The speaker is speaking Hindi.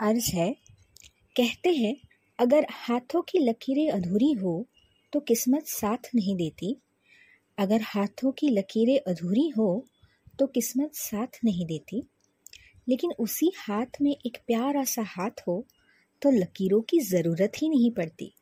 अर्ज़ है, कहते हैं, अगर हाथों की लकीरें अधूरी हो तो किस्मत साथ नहीं देती। अगर हाथों की लकीरें अधूरी हो तो किस्मत साथ नहीं देती। लेकिन उसी हाथ में एक प्यारा सा हाथ हो तो लकीरों की ज़रूरत ही नहीं पड़ती।